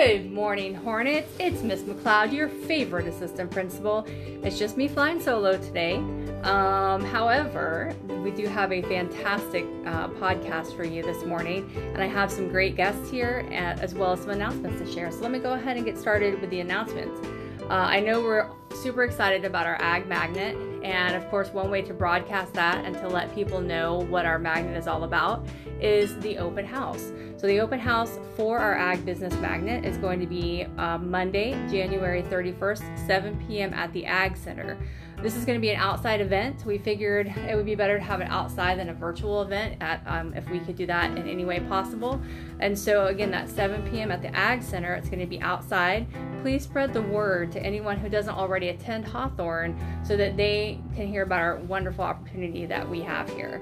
Good morning, Hornets. It's Miss McLeod, your favorite assistant principal. It's just me flying solo today. Um, however, we do have a fantastic uh, podcast for you this morning, and I have some great guests here at, as well as some announcements to share. So let me go ahead and get started with the announcements. Uh, I know we're super excited about our Ag Magnet, and of course, one way to broadcast that and to let people know what our magnet is all about is the open house. So, the open house for our Ag Business Magnet is going to be uh, Monday, January 31st, 7 p.m. at the Ag Center. This is going to be an outside event. We figured it would be better to have it outside than a virtual event at, um, if we could do that in any way possible. And so, again, that's 7 p.m. at the Ag Center. It's going to be outside. Please spread the word to anyone who doesn't already attend Hawthorne so that they can hear about our wonderful opportunity that we have here.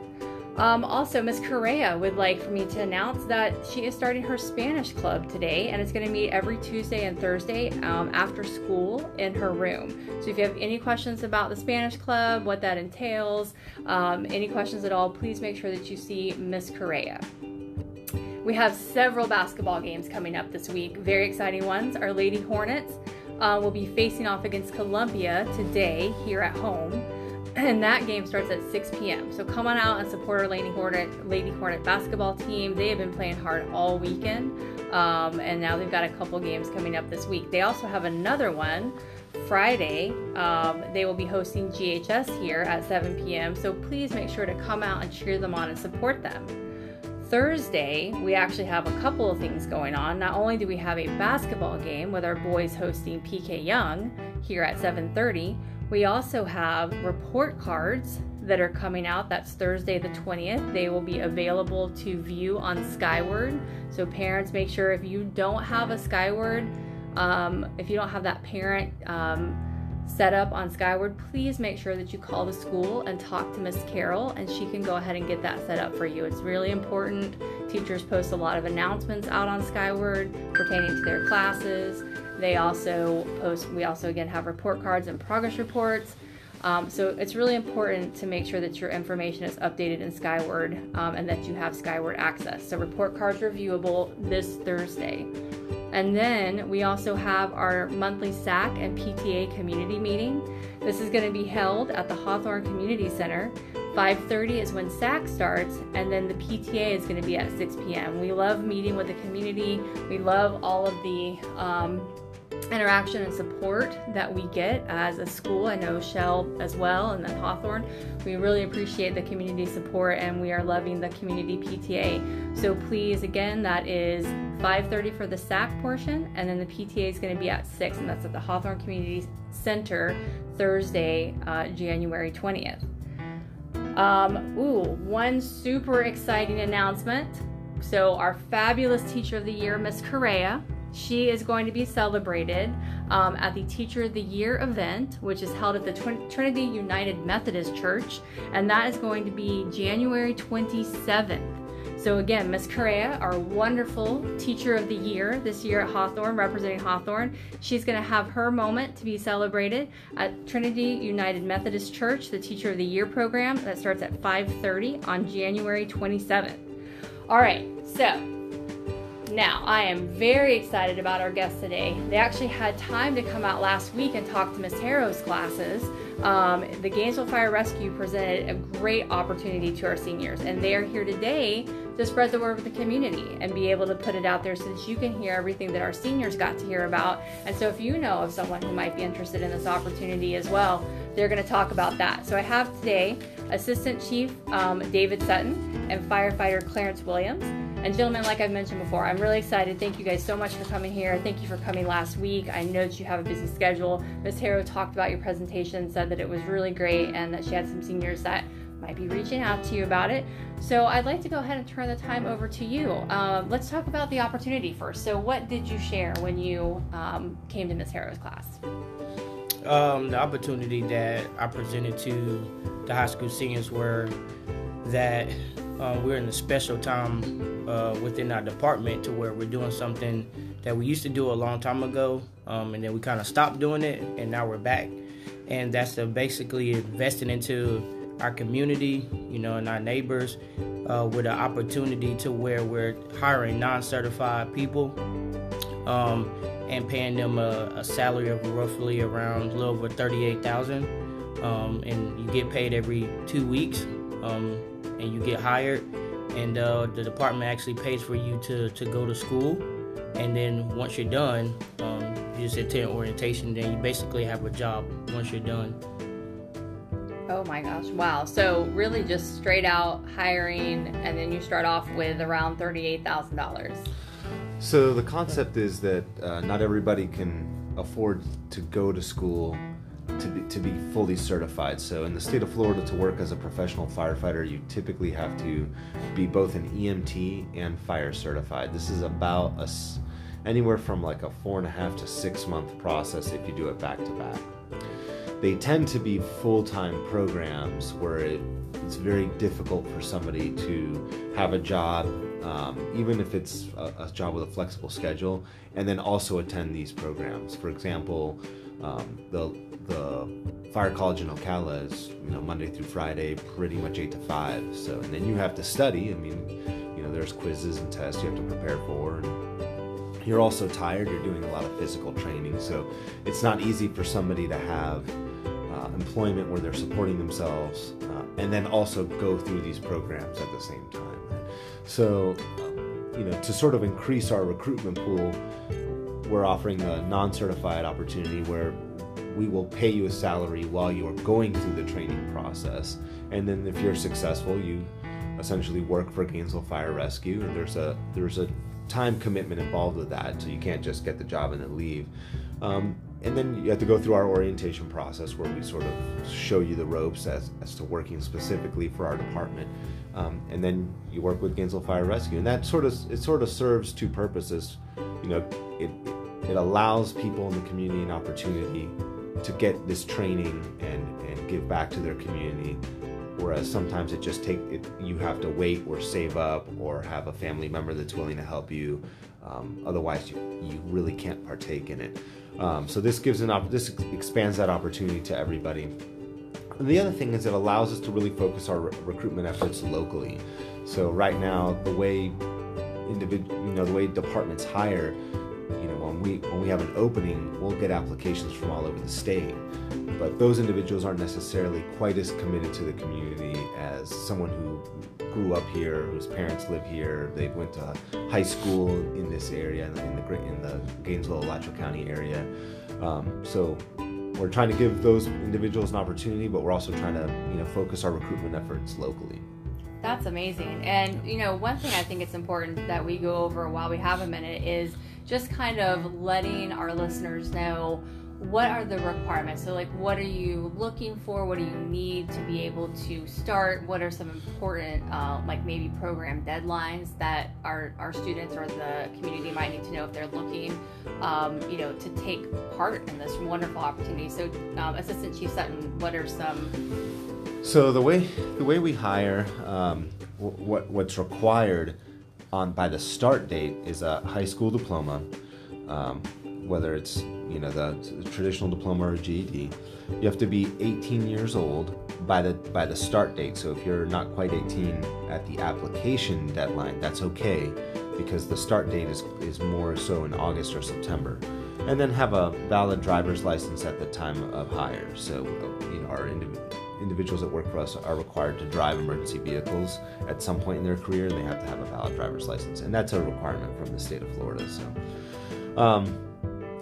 Um, also, Miss Correa would like for me to announce that she is starting her Spanish club today, and it's going to meet every Tuesday and Thursday um, after school in her room. So, if you have any questions about the Spanish club, what that entails, um, any questions at all, please make sure that you see Miss Correa. We have several basketball games coming up this week, very exciting ones. Our Lady Hornets uh, will be facing off against Columbia today here at home and that game starts at 6 p.m. So come on out and support our Lady Hornet Lady Hornet basketball team. They have been playing hard all weekend, um, and now they've got a couple games coming up this week. They also have another one Friday. Um, they will be hosting GHS here at 7 p.m. So please make sure to come out and cheer them on and support them. Thursday, we actually have a couple of things going on. Not only do we have a basketball game with our boys hosting PK Yonge here at 7:30, we also have report cards that are coming out. That's Thursday the 20th. They will be available to view on Skyward. So, parents, make sure if you don't have a Skyward, um, if you don't have that parent um, set up on Skyward, please make sure that you call the school and talk to Miss Carol, and she can go ahead and get that set up for you. It's really important. Teachers post a lot of announcements out on Skyward pertaining to their classes. They also post, we also again have report cards and progress reports. Um, so it's really important to make sure that your information is updated in Skyward um, and that you have Skyward access. So report cards are viewable this Thursday. And then we also have our monthly SAC and PTA community meeting. This is going to be held at the Hawthorne Community Center. 5:30 is when SAC starts, and then the PTA is going to be at 6 p.m. We love meeting with the community. We love all of the um, interaction and support that we get as a school. I know Shell as well, and then Hawthorne. We really appreciate the community support, and we are loving the community PTA. So please, again, that is 5:30 for the SAC portion, and then the PTA is going to be at six, and that's at the Hawthorne Community Center Thursday, uh, January 20th. Um, ooh, one super exciting announcement. So our fabulous teacher of the year, Miss Correa, she is going to be celebrated um, at the Teacher of the Year event, which is held at the Trinity United Methodist Church, and that is going to be January 27th. So, again, Miss Correa, our wonderful Teacher of the Year this year at Hawthorne, representing Hawthorne, she's going to have her moment to be celebrated at Trinity United Methodist Church, the Teacher of the Year program that starts at 5:30 on January 27th. All right, so now, I am very excited about our guests today. They actually had time to come out last week and talk to Miss Harrow's classes. Um, the Gainesville Fire Rescue presented a great opportunity to our seniors, and they are here today to spread the word with the community and be able to put it out there so that you can hear everything that our seniors got to hear about. And so, if you know of someone who might be interested in this opportunity as well, they're going to talk about that. So, I have today Assistant Chief um, David Sutton and Firefighter Clarence Williams. And gentlemen, like I've mentioned before, I'm really excited. Thank you guys so much for coming here. Thank you for coming last week. I know that you have a busy schedule. Ms. Harrow talked about your presentation, said that it was really great, and that she had some seniors that might be reaching out to you about it. So I'd like to go ahead and turn the time over to you. Um, let's talk about the opportunity first. So, what did you share when you um, came to Ms. Harrow's class? Um, the opportunity that I presented to the high school seniors were that uh, we're in a special time uh, within our department to where we're doing something that we used to do a long time ago, um, and then we kind of stopped doing it, and now we're back. And that's basically investing into our community, you know, and our neighbors uh, with an opportunity to where we're hiring non-certified people um, and paying them a, a, salary of roughly around a little over thirty-eight thousand, um, and you get paid every two weeks, um, and you get hired, and uh, the department actually pays for you to to go to school, and then once you're done, um, you just attend orientation. Then you basically have a job once you're done. Oh my gosh, wow. So, really just straight out hiring, and then you start off with around $38,000. So, the concept is that uh, not everybody can afford to go to school to be, to be fully certified. So, in the state of Florida, to work as a professional firefighter, you typically have to be both an EMT and fire certified. This is about a, anywhere from like a four and a half to six month process if you do it back to back they tend to be full-time programs where it, it's very difficult for somebody to have a job um, even if it's a, a, job with a flexible schedule and then also attend these programs for example um, the the fire college in ocala is you know monday through friday pretty much 8 to 5 so and then you have to study. I mean you know there's quizzes and tests you have to prepare for. And you're also tired. You're doing a lot of physical training. So it's not easy for somebody to have employment where they're supporting themselves, uh, and then also go through these programs at the same time. So, you know, to sort of increase our recruitment pool, we're offering a non-certified opportunity where we will pay you a salary while you are going through the training process, and then if you're successful, you essentially work for Gainesville Fire Rescue, and there's a there's a time commitment involved with that, so you can't just get the job and then leave. Um, and then you have to go through our orientation process where we sort of show you the ropes as, as to working specifically for our department. Um, and then you work with Gainesville Fire Rescue and that sort of it sort of serves two purposes. You know it it allows people in the community an opportunity to get this training and and give back to their community whereas sometimes it just take it you have to wait or save up or have a family member that's willing to help you um, otherwise you, you really can't partake in it um, so this gives an op- this expands that opportunity to everybody. And the other thing is it allows us to really focus our re- recruitment efforts locally. So right now, the way individual, you know, the way departments hire, when we when we have an opening, we'll get applications from all over the state. But those individuals aren't necessarily quite as committed to the community as someone who grew up here, whose parents live here. They went to high school in this area, in the in the Gainesville, Alachua County area. Um, so we're trying to give those individuals an opportunity, but we're also trying to you know focus our recruitment efforts locally. That's amazing. And you know, one thing I think it's important that we go over while we have a minute is just kind of letting our listeners know what are the requirements. So like what are you looking for? What do you need to be able to start? What are some important uh, like maybe program deadlines that our, our students or the community might need to know if they're looking um, you know to take part in this wonderful opportunity? So um, assistant chief sutton what are some so the way the way we hire um, what what's required on by the start date is a high school diploma um, whether it's you know the, the, traditional diploma or GED. You have to be 18 years old by the by the start date. So if you're not quite 18 at the application deadline, that's okay because the start date is is more so in August or September. And then have a valid driver's license at the time of hire. So you know our indiv- individuals that work for us are required to drive emergency vehicles at some point in their career. And they have to have a valid driver's license, and that's a requirement from the state of Florida. So. Um,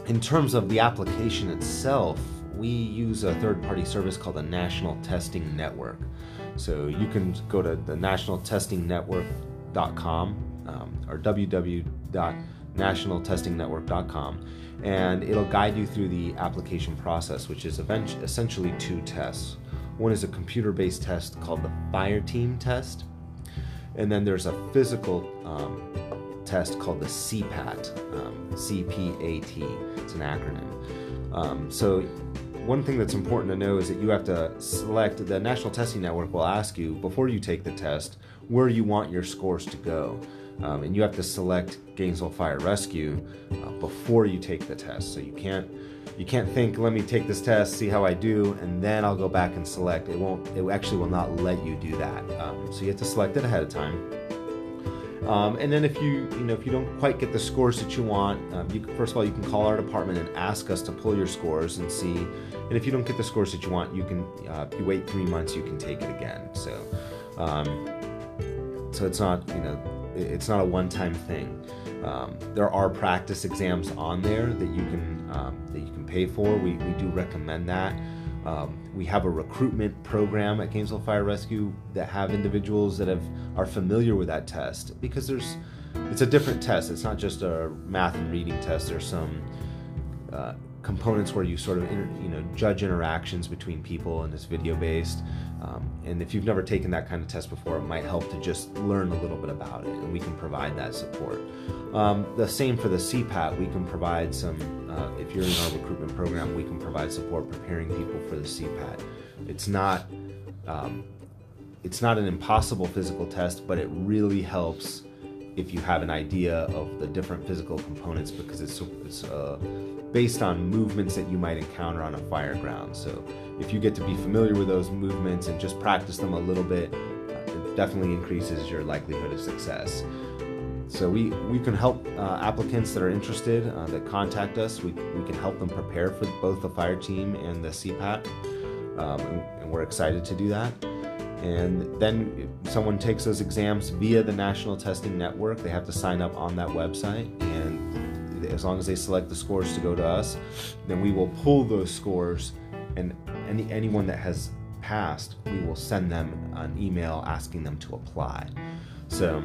in terms of the application itself, we use a third party service called the National Testing Network. So you can go to the nationaltestingnetwork.com um, or www.nationaltestingnetwork.com and it'll guide you through the application process, which is essentially two tests. One is a computer based test called the Fire Team Test, and then there's a physical um, test called the CPAT, um, CPAT. It's an acronym. Um, so, one thing that's important to know is that you have to select the National Testing Network will ask you before you take the test where you want your scores to go. Um, and you have to select Gainesville Fire Rescue uh, before you take the test. So you can't you can't think, let me take this test, see how I do, and then I'll go back and select. It won't. It actually will not let you do that. Um, so you have to select it ahead of time Um, and then if you you know if you don't quite get the scores that you want, um, you first of all you can call our department and ask us to pull your scores and see. And if you don't get the scores that you want, you can uh, you wait three months, you can take it again. So um, so it's not you know it's not a one-time thing. Um, there are practice exams on there that you can um, that you can pay for. We, we do recommend that. Um, we have a recruitment program at Gainesville Fire Rescue that have individuals that have are familiar with that test because there's it's a different test. It's not just a math and reading test. There's some uh, components where you sort of you know judge interactions between people and it's video based. Um, and if you've never taken that kind of test before, it might help to just learn a little bit about it, and we can provide that support. Um, the same for the CPAT. We can provide some, uh, if you're in our recruitment program, we can provide support preparing people for the CPAT. It's not, um, it's not an impossible physical test, but it really helps if you have an idea of the different physical components because it's, it's uh, based on movements that you might encounter on a fire ground. So if you get to be familiar with those movements and just practice them a little bit, it definitely increases your likelihood of success. So we, we can help uh, applicants that are interested uh, that contact us. We, we can help them prepare for both the fire team and the CPAT, um, and, and we're excited to do that. And then someone takes those exams via the National Testing Network. They have to sign up on that website, and as long as they select the scores to go to us, then we will pull those scores, and any anyone that has passed, we will send them an email asking them to apply. So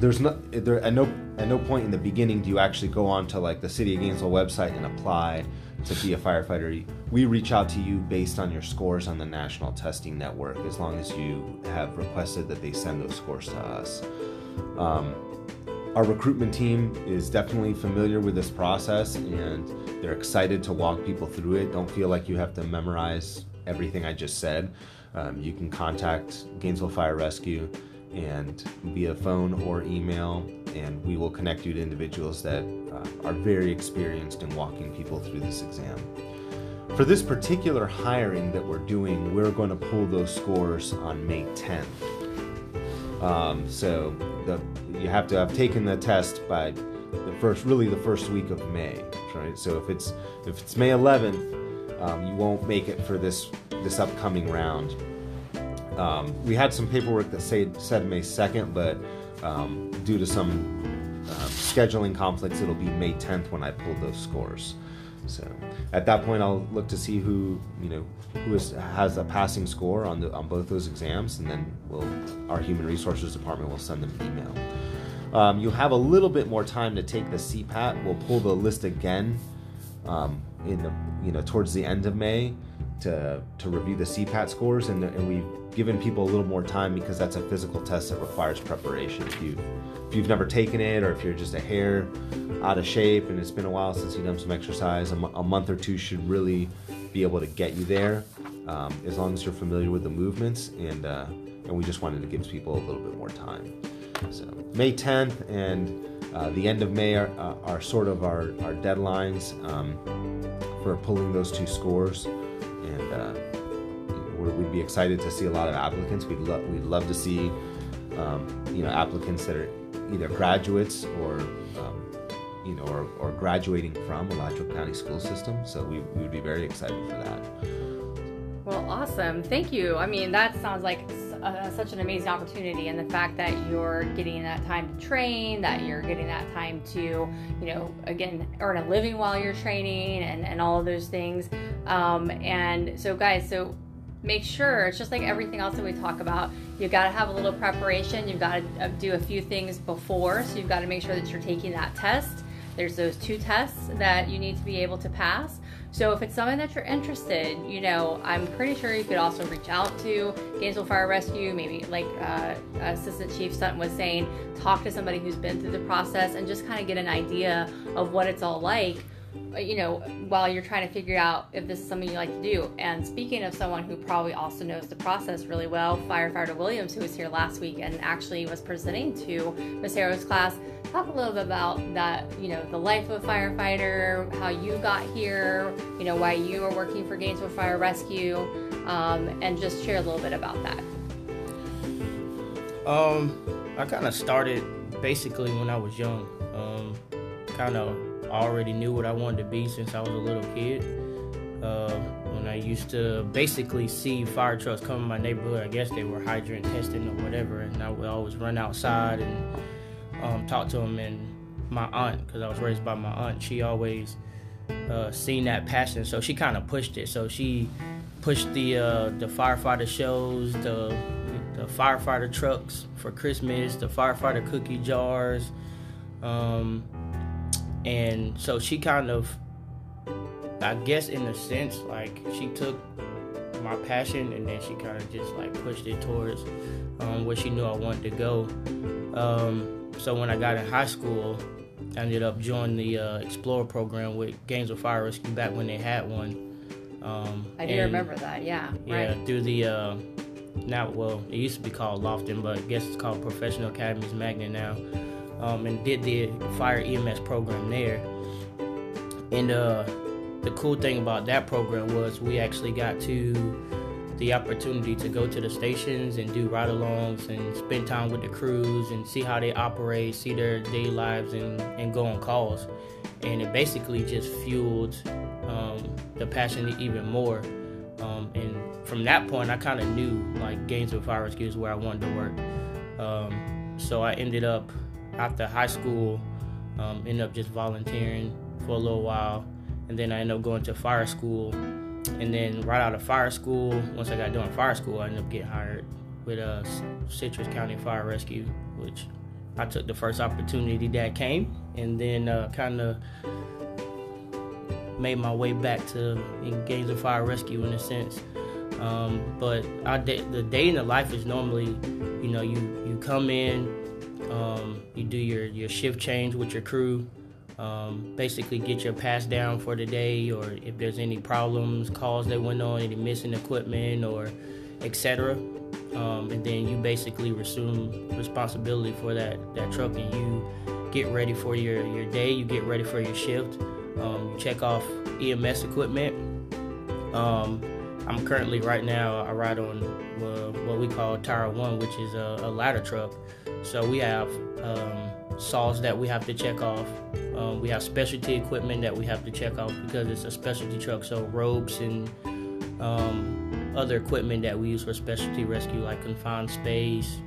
there's no there at no at no point in the beginning do you actually go on to like the city of Gainesville website and apply to be a firefighter. We reach out to you based on your scores on the National Testing Network, as long as you have requested that they send those scores to us. Um, our recruitment team is definitely familiar with this process and they're excited to walk people through it. Don't feel like you have to memorize everything I just said. Um, you can contact Gainesville Fire Rescue and via phone or email, and we will connect you to individuals that uh, are very experienced in walking people through this exam. For this particular hiring that we're doing, we're going to pull those scores on May 10th. Um, so the, you have to have taken the test by the first, really the first week of May, right? So if it's if it's May 11th, um, you won't make it for this this upcoming round. Um, we had some paperwork that say, said May 2nd, but um, due to some uh, scheduling conflicts, it'll be May 10th when I pull those scores. So at that point, I'll look to see who you know who is, has a passing score on the on both those exams, and then we'll our human resources department will send them an email. Um, you'll have a little bit more time to take the CPAT. We'll pull the list again um, in the you know towards the end of May to to review the CPAT scores, and, and we've given people a little more time because that's a physical test that requires preparation. If you if you've never taken it, or if you're just a hair out of shape and it's been a while since you've done some exercise, a, m- a month or two should really be able to get you there, um, as long as you're familiar with the movements, and uh, and we just wanted to give people a little bit more time. So May 10th and uh, the end of May are, uh, are sort of our, our deadlines um, for pulling those two scores and uh, we'd be excited to see a lot of applicants. We'd love we'd love to see um, you know applicants that are either graduates or um, you know or, or graduating from Alachua County school system. So we, we would be very excited for that. Well, awesome. Thank you. I mean, that sounds like uh, such an amazing opportunity, and the fact that you're getting that time to train, that you're getting that time to, you know, again, earn a living while you're training, and and all of those things. Um, and so, guys, so make sure it's just like everything else that we talk about you've got to have a little preparation you've got to uh, do a few things before so you've got to make sure that you're taking that test. There's those two tests that you need to be able to pass. So if it's something that you're interested you know i'm pretty sure you could also reach out to gainesville fire rescue maybe like uh, assistant chief sutton was saying talk to somebody who's been through the process and just kind of get an idea of what it's all like you know, while you're trying to figure out if this is something you like to do. And speaking of someone who probably also knows the process really well, firefighter Williams, who was here last week and actually was presenting to Miss Harrow's class, talk a little bit about that, you know, the life of a firefighter, how you got here, you know, why you are working for Gainesville Fire Rescue, um, and just share a little bit about that. Um, I kind of started basically when I was young. Um, kind of already knew what I wanted to be since I was a little kid. Uh, when I used to basically see fire trucks come in my neighborhood, I guess they were hydrant testing or whatever, and I would always run outside and um, talk to them. And my aunt, because I was raised by my aunt, she always uh, seen that passion, so she kind of pushed it. So she pushed the uh, the firefighter shows, the the firefighter trucks for Christmas, the firefighter cookie jars, um, and so she kind of, I guess, in a sense, like she took my passion and then she kind of just like pushed it towards um, where she knew I wanted to go. Um, so when I got in high school, I ended up joining the uh, Explorer program with Gainesville Fire Rescue back when they had one. Um, I do remember that, yeah. Yeah, right. through the uh, now, well, it used to be called Loften, but I guess it's called Professional Academies Magnet now. Um, and did the fire EMS program there. And uh, the cool thing about that program was we actually got to the opportunity to go to the stations and do ride-alongs and spend time with the crews and see how they operate, see their day lives, and, and go on calls. And it basically just fueled um, the passion even more. Um, and from that point, I kind of knew like Gainesville Fire Rescue is where I wanted to work. Um, so I ended up after high school, um, ended up just volunteering for a little while, and then I ended up going to fire school. And then right out of fire school, once I got done fire school, I ended up getting hired with uh, Citrus County Fire Rescue, which I took the first opportunity that came, and then uh, kind of made my way back to Gainesville Fire Rescue in a sense. Um, but I, the day in the life is normally, you know, you you come in, um, you do your your shift change with your crew, um, basically get your pass down for the day, or if there's any problems, calls that went on, any missing equipment, or etc. Um, and then you basically resume responsibility for that that truck, and you get ready for your your day. You get ready for your shift. Um, check off EMS equipment. Um, I'm currently right now I ride on uh, what we call Tower One, which is a, a ladder truck. So we have um, saws that we have to check off. Um, we have specialty equipment that we have to check off because it's a specialty truck. So ropes and um, other equipment that we use for specialty rescue, like confined space,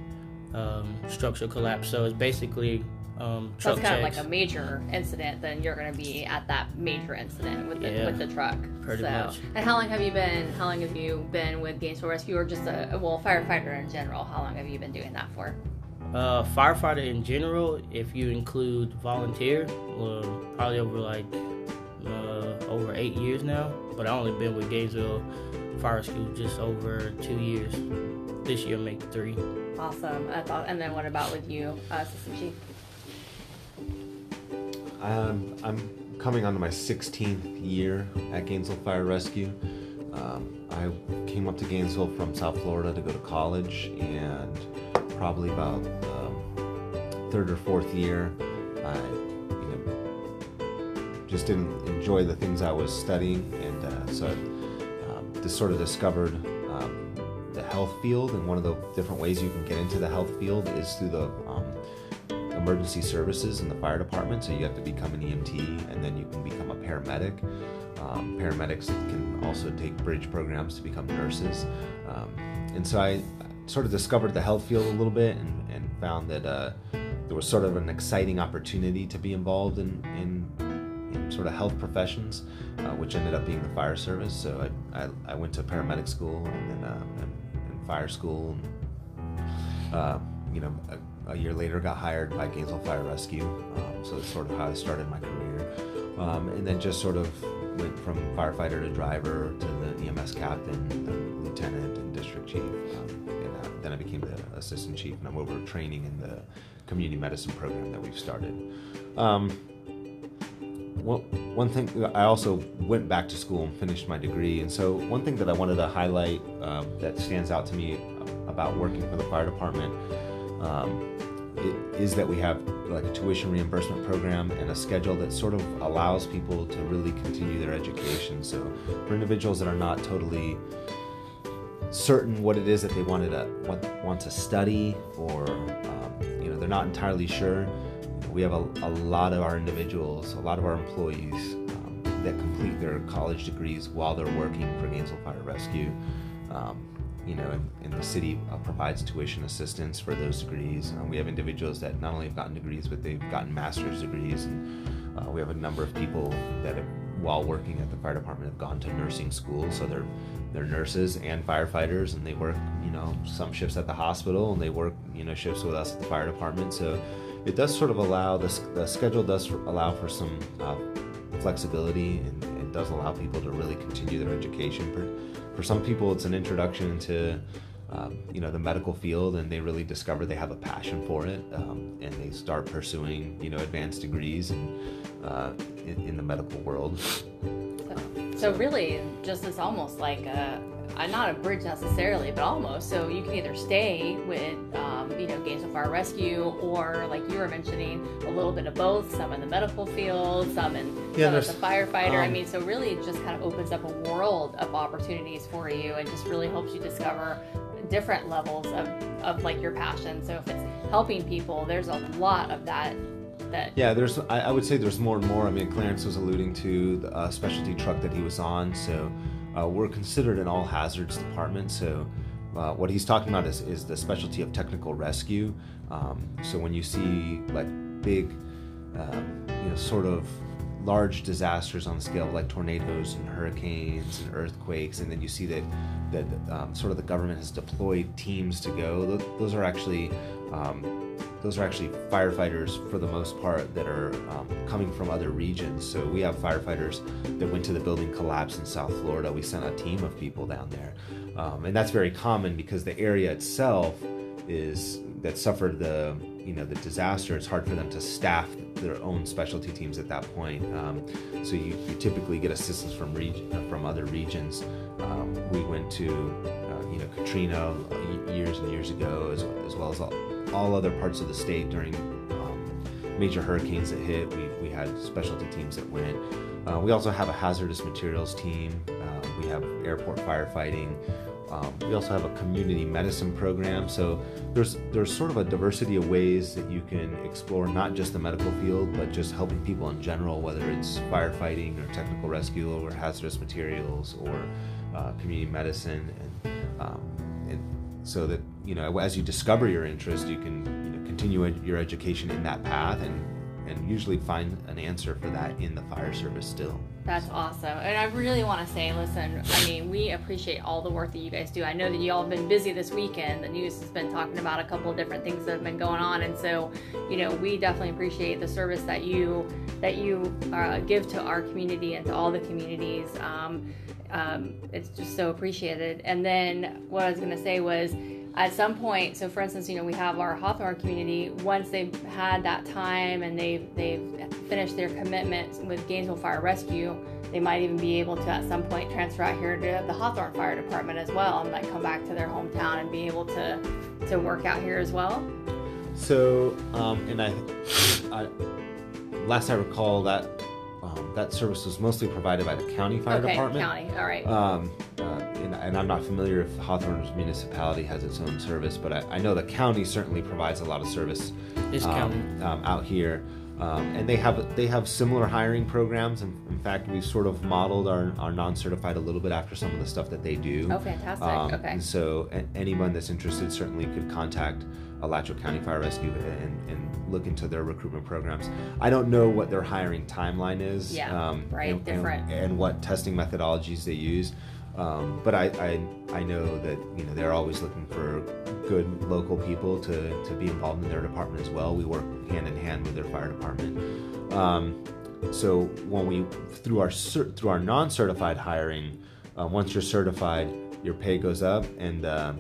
um, structural collapse. So it's basically um, truck That's kind checks. of like a major incident. Then you're going to be at that major incident with the yeah, with the truck. Pretty so, much. And how long have you been? How long have you been with Gainesville Rescue, or just a well firefighter in general? How long have you been doing that for? Uh, firefighter in general, if you include volunteer, well, probably over like uh, over eight years now. But I only been with Gainesville Fire Rescue just over two years. This year make three. Awesome. That's all. And then what about with you, uh, Assistant Chief? Um, I'm coming onto my 16th year at Gainesville Fire Rescue. Um, I came up to Gainesville from South Florida to go to college, and probably about um, third or fourth year, I you know, just didn't enjoy the things I was studying, and uh, so I um, just sort of discovered um, the health field. And one of the different ways you can get into the health field is through the um, emergency services and the fire department. So you have to become an EMT and then you can become a paramedic. Um, paramedics can also take bridge programs to become nurses. Um, and so I sort of discovered the health field a little bit and, and found that uh, there was sort of an exciting opportunity to be involved in, in, in sort of health professions, uh, which ended up being the fire service. So I, I, I went to paramedic school and then uh, and, and fire school. And, uh, you know, a year later got hired by Gainesville Fire Rescue. Um, so that's sort of how I started my career. Um, and then just sort of went from firefighter to driver to EMS captain, lieutenant and district chief. Um, and uh, then I became the assistant chief, and I'm over training in the community medicine program that we've started. Um, one, one thing, I also went back to school and finished my degree. And so, one thing that I wanted to highlight uh, that stands out to me about working for the fire department um, is that we have like a tuition reimbursement program and a schedule that sort of allows people to really continue their education. So for individuals that are not totally certain what it is that they wanted to want, want to study or um, you know they're not entirely sure, we have a, a lot of our individuals, a lot of our employees um, that complete their college degrees while they're working for Gainesville Fire Rescue. Um, you know, and, the city uh, provides tuition assistance for those degrees. Uh, we have individuals that not only have gotten degrees, but they've gotten master's degrees. And uh, we have a number of people that, have, while working at the fire department, have gone to nursing school. So they're they're nurses and firefighters, and they work, you know, some shifts at the hospital, and they work, you know, shifts with us at the fire department. So it does sort of allow the, the schedule does allow for some uh, flexibility, and it does allow people to really continue their education. For, some people, it's an introduction to um, you know the medical field and they really discover they have a passion for it um, and they start pursuing you know advanced degrees and uh, in, in, the medical world. So, so really just as almost like a uh, not a bridge necessarily, but almost. So you can either stay with, um, you know, Gainesville Fire Rescue, or like you were mentioning, a little bit of both. Some in the medical field, some in yeah, some a firefighter. Um, I mean, so really, it just kind of opens up a world of opportunities for you, and just really helps you discover different levels of, of like your passion. So if it's helping people, there's a lot of that that yeah there's I, I, would say there's more and more i mean clarence was alluding to the uh, specialty truck that he was on so uh, we're considered an all hazards department. So, uh, what he's talking about is, is the specialty of technical rescue. Um, so, when you see like big, um, you know, sort of large disasters on the scale of like tornadoes and hurricanes and earthquakes, and then you see that that um, sort of the government has deployed teams to go. Those are actually um, those are actually firefighters for the most part that are um, coming from other regions. So we have firefighters that went to the building collapse in South Florida. We sent a team of people down there, um, and that's very common because the area itself is that suffered the you know the disaster. It's hard for them to staff their own specialty teams at that point. Um, so you, you, typically get assistance from reg- from other regions. Um, we went to uh, you know Katrina years and years ago, as, as well as all, all other parts of the state during um, major hurricanes that hit. We, we had specialty teams that went. Uh, we also have a hazardous materials team. Uh, we have airport firefighting. Um, we also have a community medicine program. So there's there's sort of a diversity of ways that you can explore not just the medical field, but just helping people in general, whether it's firefighting or technical rescue or hazardous materials or uh, community medicine, and, um, and so that you know as you discover your interest you can you know continue your education in that path and and usually find an answer for that in the fire service still. That's awesome. And i really want to say listen i mean we appreciate all the work that you guys do. I know that you all have been busy this weekend. The news has been talking about a couple of different things that have been going on. And so you know we definitely appreciate the service that you that you uh, give to our community and to all the communities. Um, um, it's just so appreciated. And then what i was going to say was at some point, so for instance, you know, we have our Hawthorne community, once they've had that time and they've, they've finished their commitment with Gainesville Fire Rescue, they might even be able to at some point transfer out here to the Hawthorne Fire Department as well and like come back to their hometown and be able to, to work out here as well. So, um, and I, I, last I recall that um, that service was mostly provided by the county fire okay, department. County, all right. Um, uh, and, and, I'm not familiar if Hawthorne's municipality has its own service, but I, I know the county certainly provides a lot of service um, um, out here. Um, and they have they have similar hiring programs. In, in fact, we've sort of modeled our, our non-certified a little bit after some of the stuff that they do. Oh, fantastic! Um, okay. And so, anyone that's interested certainly could contact Alachua County Fire Rescue and, and look into their recruitment programs. I don't know what their hiring timeline is. Yeah, um, right, and, different. And, and, what testing methodologies they use. Um, but I, I, I know that you know they're always looking for good local people to, to be involved in their department as well. We work hand in hand with their fire department. Um, so when we through our through our non-certified hiring, uh, once you're certified, your pay goes up and uh,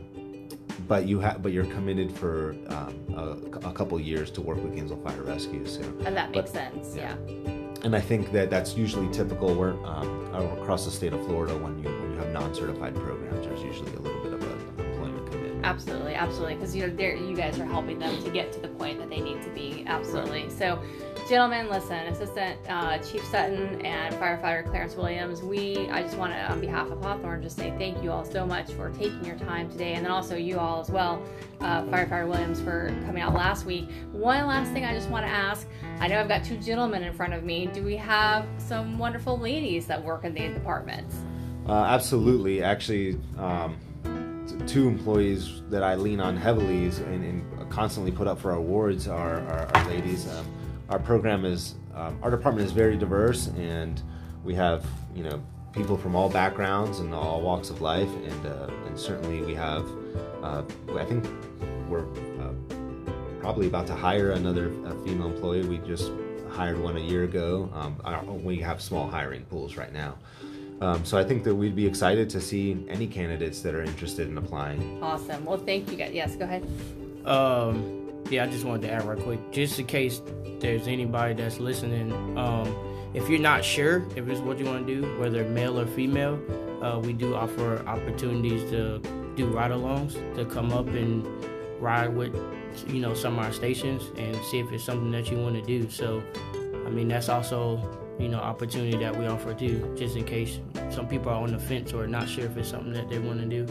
but you have but you're committed for um, a, a, couple years to work with Gainesville Fire Rescue. So and that makes but, sense, yeah. yeah. And I think that that's usually typical where um, across the state of Florida when you when you have non-certified programs, there's usually a little bit Absolutely, absolutely, because you know you guys are helping them to get to the point that they need to be. Absolutely. So, gentlemen, listen, Assistant uh, Chief Sutton and Firefighter Clarence Williams, we I just want to, on behalf of Hawthorne, just say thank you all so much for taking your time today, and then also you all as well, uh, Firefighter Williams, for coming out last week. One last thing I just want to ask. I know I've got two gentlemen in front of me. Do we have some wonderful ladies that work in these departments? Uh, absolutely. Actually, um, two employees that I lean on heavily and, and constantly put up for awards are, are ladies. Um, our program is um, our department is very diverse, and we have you know people from all backgrounds and all walks of life, and uh, and certainly we have. Uh, I think we're uh, probably about to hire another female employee. We just hired one a year ago. Um, we have small hiring pools right now. Um, so I think that we'd be excited to see any candidates that are interested in applying. Awesome. Well, thank you guys. Yes, go ahead. Um, yeah, I just wanted to add real quick, just in case there's anybody that's listening. Um, if you're not sure if it's what you want to do, whether male or female, uh, we do offer opportunities to do ride-alongs to come up and ride with, you know, some of our stations and see if it's something that you want to do. So, I mean, that's also you know opportunity that we offer too, just in case some people are on the fence or not sure if it's something that they want to do.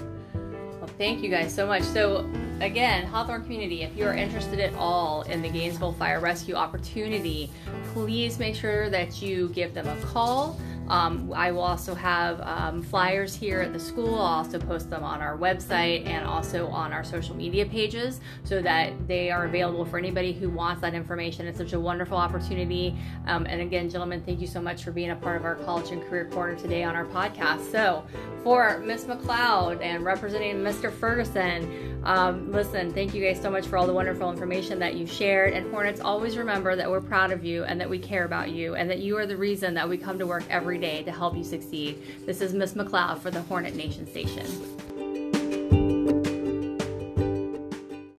Well, thank you guys so much. So, again, Hawthorne community, if you are interested at all in the Gainesville Fire Rescue opportunity, please make sure that you give them a call. Um, I will also have um, flyers here at the school. I'll also post them on our website and also on our social media pages so that they are available for anybody who wants that information. It's such a wonderful opportunity. Um, and again, gentlemen, thank you so much for being a part of our College and Career Corner today on our podcast. So, for Miss McLeod and representing Mr. Ferguson, um, listen, thank you guys so much for all the wonderful information that you shared. And Hornets, always remember that we're proud of you and that we care about you and that you are the reason that we come to work every day to help you succeed. This is Miss McLeod for the Hornet Nation Station.